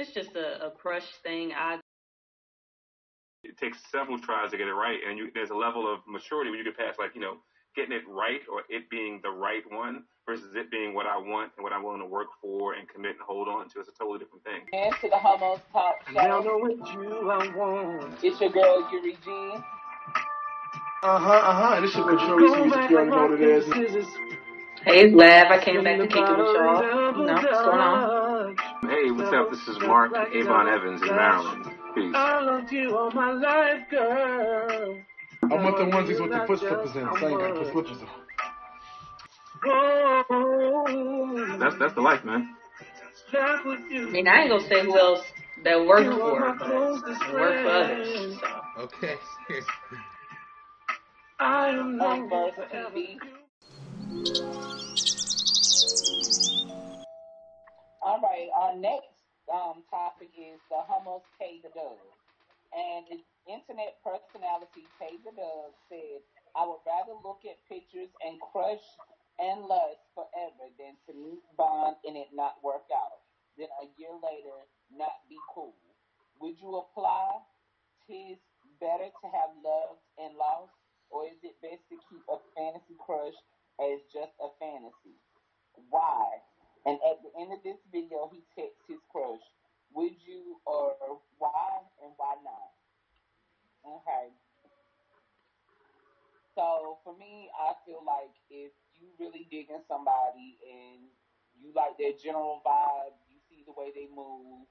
it's just a, a crush thing, I it takes several tries to get it right, and you, there's a level of maturity where you get past like you know getting it right or it being the right one versus it being what I want and what I'm willing to work for and commit and hold on to. It's a totally different thing. And to the Homos Talk Show. Now know what you I want. It's your girl Yuri G. Uh huh, uh huh. And this is what Shorty sees if you already know what it is. Hey, it's Lav. I came back to kick it with y'all. You know, what's going on? Hey, what's up? This is Marc Avon Evans in Maryland. Peace. I loved you all my life, girl. I want the onesies with the foot slippers in. So I ain't got to put slippers on. Oh, That's that's the life, man. I mean, I ain't gonna say who else that worked for are her, but closest worked for others. So. Okay. I am no On Verse forever. Our next um, topic is the Hummus Pay the Dub. And internet personality Pay the Dub said, I would rather look at pictures and crush and lust forever than to meet Bond and it not work out, then a year later not be cool. Would you apply? Tis better to have loved and lost, or is it best to keep a fantasy crush as just a fantasy? Why? And at the end of this video, he texts his crush, would you or why and why not? Okay. So for me, I feel like if you really dig in somebody and you like their general vibe, you see the way they move,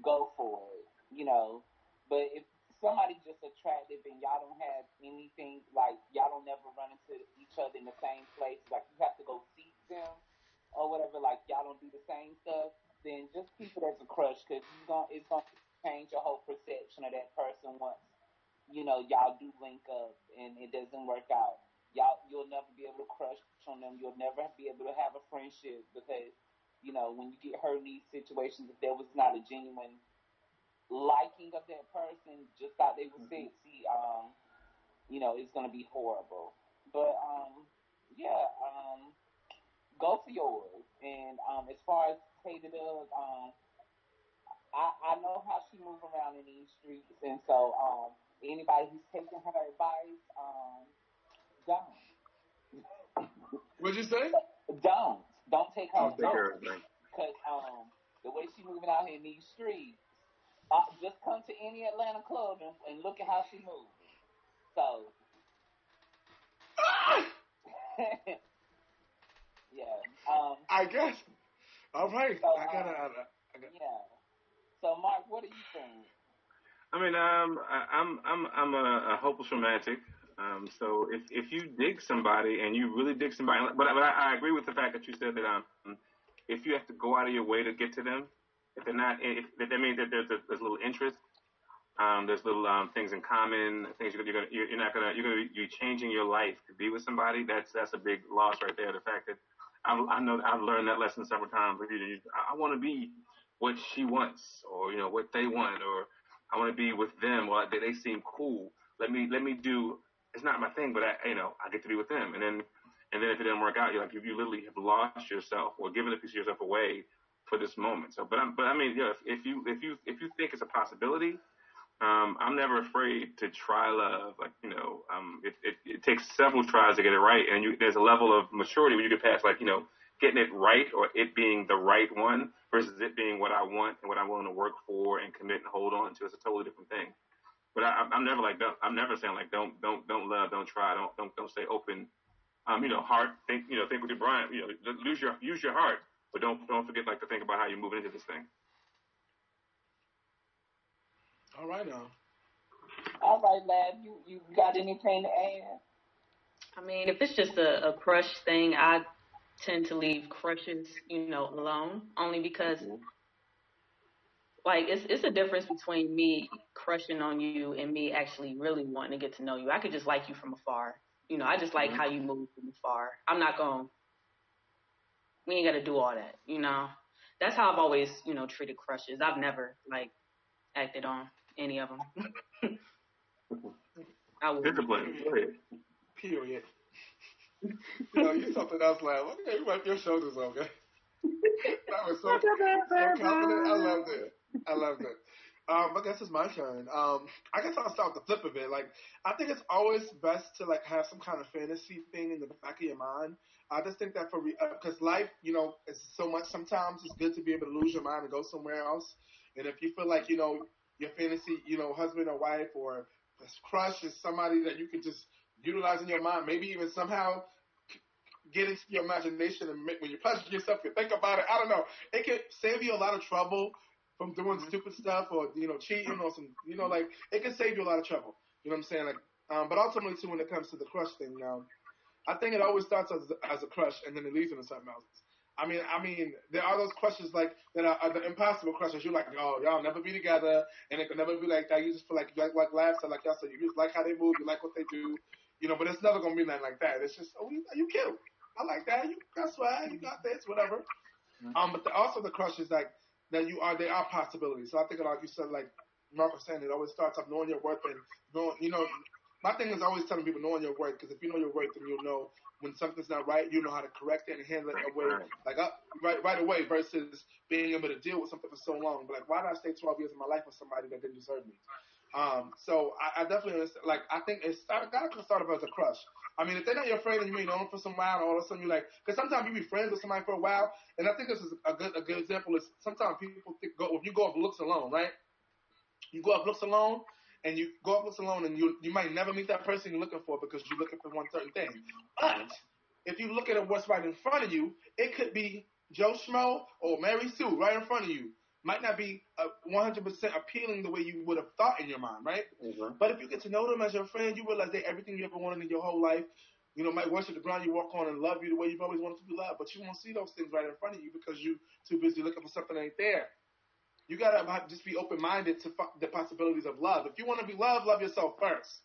go for it. You know. But if somebody just attractive and y'all don't have anything like y'all don't never run into each other in the same place, like you have to go seek them or whatever, like y'all don't do the same stuff, then just keep it as a crush because you gon' it's gonna change your whole perception of that person once you know y'all do link up and it doesn't work out. Y'all you'll never be able to crush on them. You'll never be able to have a friendship because you know when you get hurt in these situations, if there was not a genuine liking of that person, just thought they were sexy, um, you know, it's gonna be horrible. But um, yeah, um, go for yours. And um, as far as Taylor does, um, I I know how she moves around in these streets, and so um, anybody who's taking her advice, um, don't, What'd you say? don't, don't take her I'll take care advice. Because um, the way she's moving out here in these streets, uh, just come to any Atlanta club and, and look at how she moves. So, yeah. Um, I guess. All right. I gotta. I, I got. yeah. So, Mark, what do you think? I mean, um, I, I'm I'm I'm a, a hopeless romantic. Um, so if if you dig somebody and you really dig somebody, but, but I, I agree with the fact that you said that um, if you have to go out of your way to get to them, if they're not, if that that means that there's a, there's a little interest, um, there's little um, things in common, things you're gonna you're, you're not gonna you're gonna be changing your life to be with somebody. That's that's a big loss right there. The fact that I, I know I've learned that lesson several times. You, you, I want to be what she wants, or you know what they want, or I want to be with them. Well, they, they seem cool. Let me let me do. It's not my thing, but I you know I get to be with them. And then and then if it didn't work out, you're like you, you literally have lost yourself or given a piece of yourself away for this moment. So, but I'm but I mean, yeah, if, if you if you if you think it's a possibility, um, I'm never afraid to try love. Like you know, um, it, it it takes several tries to get it right, and you, there's a level of maturity when you get past like you know getting it right or it being the right one versus it being what I want and what I'm willing to work for and commit and hold on to. It's a totally different thing. But I, I'm never like don't, I'm never saying like don't don't don't love, don't try, don't don't don't stay open. Um, you know, heart think you know think with your brain. You know, lose your use your heart, but don't don't forget like to think about how you're moving into this thing. All right now. All right, lad, you you got anything to add? I mean, if it's just a, a crush thing, I tend to leave crushes, you know, alone. Only because, mm-hmm. like, it's it's a difference between me crushing on you and me actually really wanting to get to know you. I could just like you from afar. You know, I just like mm-hmm. how you move from afar. I'm not going. We ain't got to do all that. You know, that's how I've always, you know, treated crushes. I've never like acted on any of them. I would. Discipline. Go ahead. Period. you know, you something else, Lamb. Okay, you wipe your shoulders, okay? That was so, so confident. I loved it. I love it. Um, I guess it's my turn. Um, I guess I'll start with the flip of it. Like, I think it's always best to like have some kind of fantasy thing in the back of your mind. I just think that for because uh, life, you know, is so much. Sometimes it's good to be able to lose your mind and go somewhere else. And if you feel like you know your fantasy, you know, husband or wife or a crush is somebody that you can just utilize in your mind, maybe even somehow get into your imagination and make, when you're pleasuring yourself, you think about it. I don't know. It can save you a lot of trouble from doing mm-hmm. stupid stuff or you know cheating or some you know like it can save you a lot of trouble. You know what I'm saying? Like, um, but ultimately too, when it comes to the crush thing, now, I think it always starts as as a crush and then it leads into something else. I mean, I mean, there are those crushes like that are, are the impossible crushes. You're like, oh, y'all never be together, and it can never be like that. You just feel like you like, like laughs, like y'all said, you just like how they move, you like what they do, you know. But it's never gonna be nothing like that. It's just, oh, you, you cute. I like that. You got swag. You got this, whatever. Mm-hmm. Um, but the, also the crushes like that you are, they are possibilities. So I think like you said, like was saying, it always starts off knowing your worth and knowing, you know, my thing is always telling people knowing your worth because if you know your worth, then you'll know when something's not right, you know how to correct it and handle it away, like up right right away versus being able to deal with something for so long. But like, why did I stay 12 years of my life with somebody that didn't deserve me? Um, so I, I definitely understand. Like, I think it's start, gotta start off as a crush. I mean, if they're not your friend and you ain't known them for some while, and all of a sudden you're like, because sometimes you be friends with somebody for a while, and I think this is a good a good example is sometimes people think go if you go off looks alone, right? You go off looks alone, and you go up with alone and you you might never meet that person you're looking for because you're looking for one certain thing. But if you look at what's right in front of you, it could be Joe Schmo or Mary Sue right in front of you. Might not be uh, 100% appealing the way you would have thought in your mind, right? Mm-hmm. But if you get to know them as your friend, you realize they everything you ever wanted in your whole life. You know, might worship the ground you walk on and love you the way you've always wanted to be loved, but you won't see those things right in front of you because you're too busy looking for something that ain't there. You gotta just be open minded to the possibilities of love. If you want to be loved, love yourself first.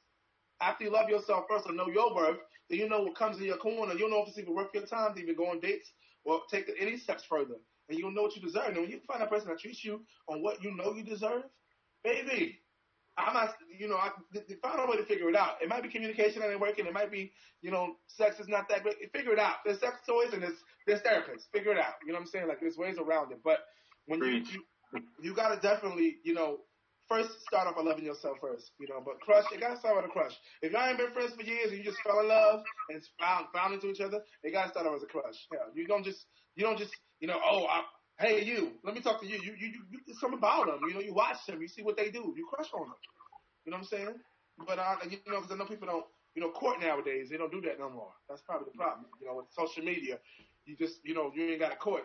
After you love yourself first and know your worth, then you know what comes in your corner. You'll know if it's even worth your time to even go on dates or take any steps further. And you'll know what you deserve. And when you find a person that treats you on what you know you deserve, baby, I'm not, you know, I, find a way to figure it out. It might be communication that ain't working. It might be, you know, sex is not that great. Figure it out. There's sex toys and there's, there's therapists. Figure it out. You know what I'm saying? Like, there's ways around it. But when you, you, you gotta definitely, you know, first start off by loving yourself first, you know. But crush, you gotta start with a crush. If y'all ain't been friends for years and you just fell in love and found found into each other, it gotta start off as a crush. Yeah, you don't just you don't just you know oh I, hey you let me talk to you you you you, you something about them you know you watch them you see what they do you crush on them you know what I'm saying. But I you know because I know people don't you know court nowadays they don't do that no more. That's probably the problem. You know with social media, you just you know you ain't got a court.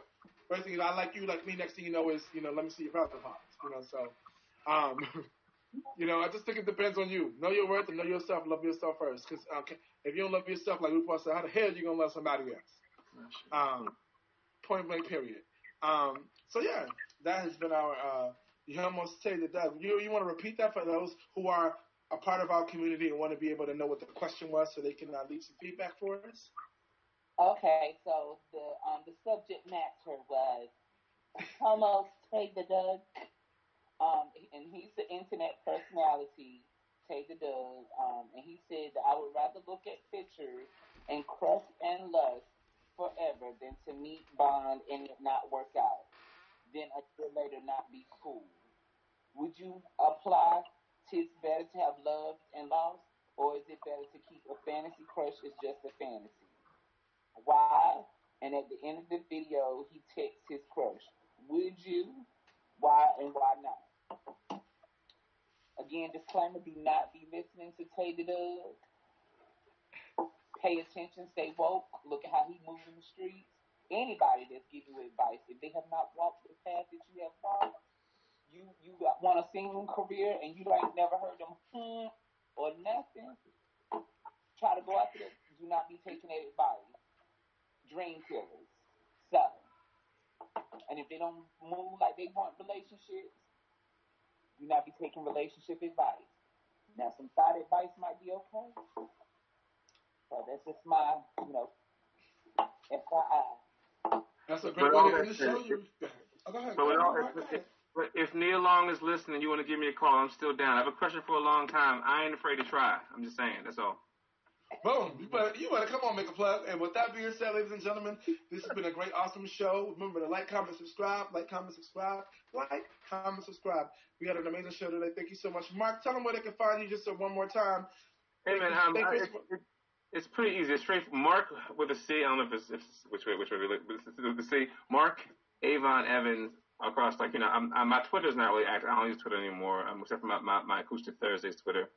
First thing is, I like you, like me. Next thing you know is, you know, let me see your private parts. You know, so, um, you know, I just think it depends on you. Know your worth and know yourself. Love yourself first. Because okay, if you don't love yourself, like RuPaul said, how the hell are you gonna love somebody else? Um, point blank. Period. Um, so yeah, that has been our. Uh, you almost say that. You you want to repeat that for those who are a part of our community and want to be able to know what the question was, so they can uh, leave some feedback for us. Okay, so the um the subject matter was almost Tay the Doug. Um, and he's the internet personality, Tay the Doug. Um, and he said that I would rather look at pictures and crush and lust forever than to meet bond and it not work out. Then a year later not be cool. Would you apply tis better to have loved and lost, or is it better to keep a fantasy crush as just a fantasy? Why, and at the end of the video, he texts his crush. Would you? Why and why not? Again, disclaimer: Do not be listening to Tay the Doug. Pay attention, stay woke. Look at how he moves in the streets. Anybody that's giving you advice, if they have not walked the path that you have walked, you you want a singing career and you ain't never heard them hmm or nothing. Try to go after that. Do not be taking that advice dream killers. So, and if they don't move like they want relationships, do not be taking relationship advice. Now, some side advice might be okay. So that's just my, you know, FYI. That's a great way to end the show. You, oh, go ahead. Go ahead, go ahead. If Neil Long is listening, you want to give me a call, I'm still down. I have a question for a long time. I ain't afraid to try. I'm just saying. That's all. Boom. You better, you better come on, make a plug. And with that being said, ladies and gentlemen, this has been a great, awesome show. Remember to like, comment, subscribe, like, comment, subscribe, like, comment, subscribe. We had an amazing show today. Thank you so much. Mark, tell them where they can find you just one more time. Hey, man, um, I, it, it, it's pretty easy. It's straight Mark with a C. I don't know if it's, if it's which way, which way we look, but it's the C. Marc Avon Evans across, like, you know, I'm, I'm, my Twitter's not really active. I don't use Twitter anymore, um, except for my, my, my Acoustic Thursdays Twitter.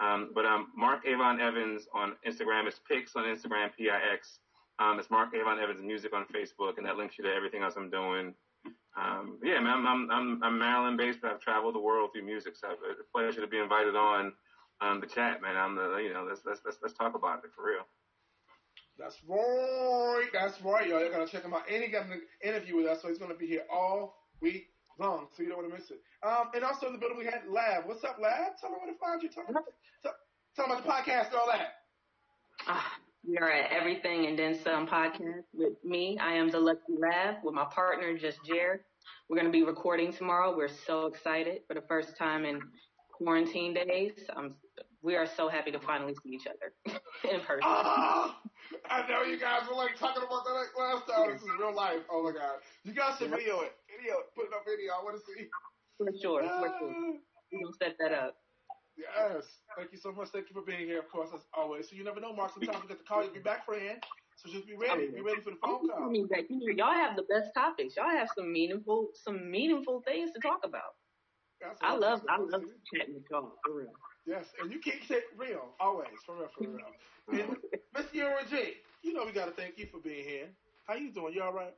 Um, but um, Marc Avon Evans on Instagram. It's Pix on Instagram, P-I-X. Um, it's Marc Avon Evans Music on Facebook, and that links you to everything else I'm doing. Um, yeah, man, I'm, I'm, I'm, I'm Maryland based, but I've traveled the world through music, so it's a pleasure to be invited on um, the chat, man. I'm the, you know, let's, let's, let's, let's talk about it for real. That's right. That's right, y'all. You're gonna check him out. And he got an interview with us, so he's gonna be here all week long, so you don't want to miss it. Um, and also in the building we had Lab. What's up, Lab? Tell them where to find you. Tell them, tell, tell them about the podcast and all that. Uh, we are at Everything and Then Some podcast with me. I am the Lucky Lab with my partner, just Jared. We're going to be recording tomorrow. We're so excited for the first time in quarantine days. Um, we are so happy to finally see each other in person. Oh, I know you guys were like talking about that like last time. This is real life. Oh my god, you guys should video it. Video. Put it on video. I want to see. For sure. For sure. Ah. We're gonna set that up. Yes. Thank you so much. Thank you for being here, of course, as always. So you never know, Mark. Sometimes we get to call you. Be back, friend. So just be ready. Oh, be ready for the phone call. I mean, you know, y'all have the best topics. Y'all have some meaningful, some meaningful things to talk about. I love, I love chatting with y'all for real. Yes, and you keep it real always, for real, for real. and Miss Yura G, you know we got to thank you for being here. How you doing? You all right?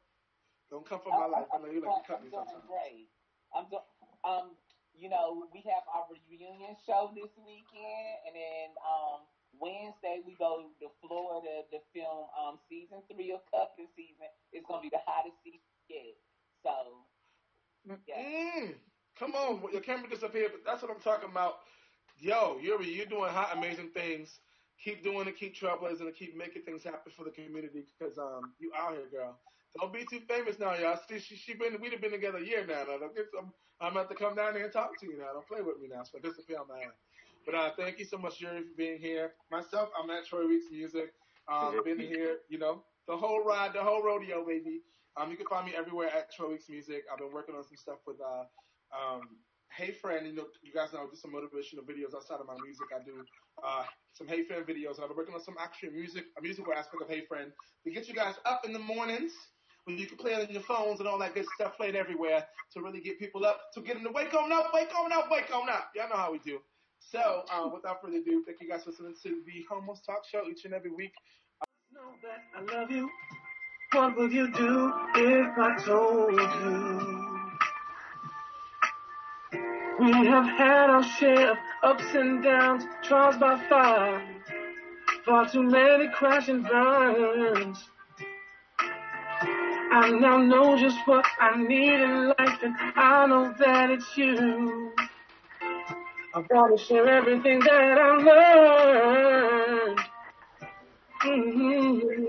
Don't come for my life. I know you like to cut me sometimes. Great. I'm doing. Um, you know, we have our reunion show this weekend, and then um, Wednesday we go to Florida to film um, season three of Cuffing season. It's gonna be the hottest season yet. So, yeah. Mm, come on, your camera disappeared, but that's what I'm talking about. Yo, Yuri, you're doing hot, amazing things. Keep doing it, keep trailblazing, and keep making things happen for the community because um, you out here, girl. Don't be too famous now, y'all. See, she, she been, we'd have been together a year now. now don't get some, I'm about to come down there and talk to you now. Don't play with me now. So disappear on my. But uh, thank you so much, Yuri, for being here. Myself, I'm at Troy Weeks Music. Um, been here, you know, the whole ride, the whole rodeo, baby. Um, you can find me everywhere at Troy Weeks Music. I've been working on some stuff with uh, um, Hey Friend. You know, you guys know I do some motivational videos outside of my music. I do uh, some Hey Friend videos. I've been working on some actual music, a musical aspect of Hey Friend to get you guys up in the mornings when you can play it on your phones and all that good stuff played everywhere to really get people up, to get them to wake on up, wake on up, wake on up. Y'all know how we do. So, uh, without further ado, thank you guys for listening to the Homos Talk Show each and every week. Know that I love you. What would you do if I told you? We have had our share of ups and downs, trials by fire, far too many crashing burns. I now know just what I need in life, and I know that it's you. I wanna share everything that I've learned. Mm-hmm.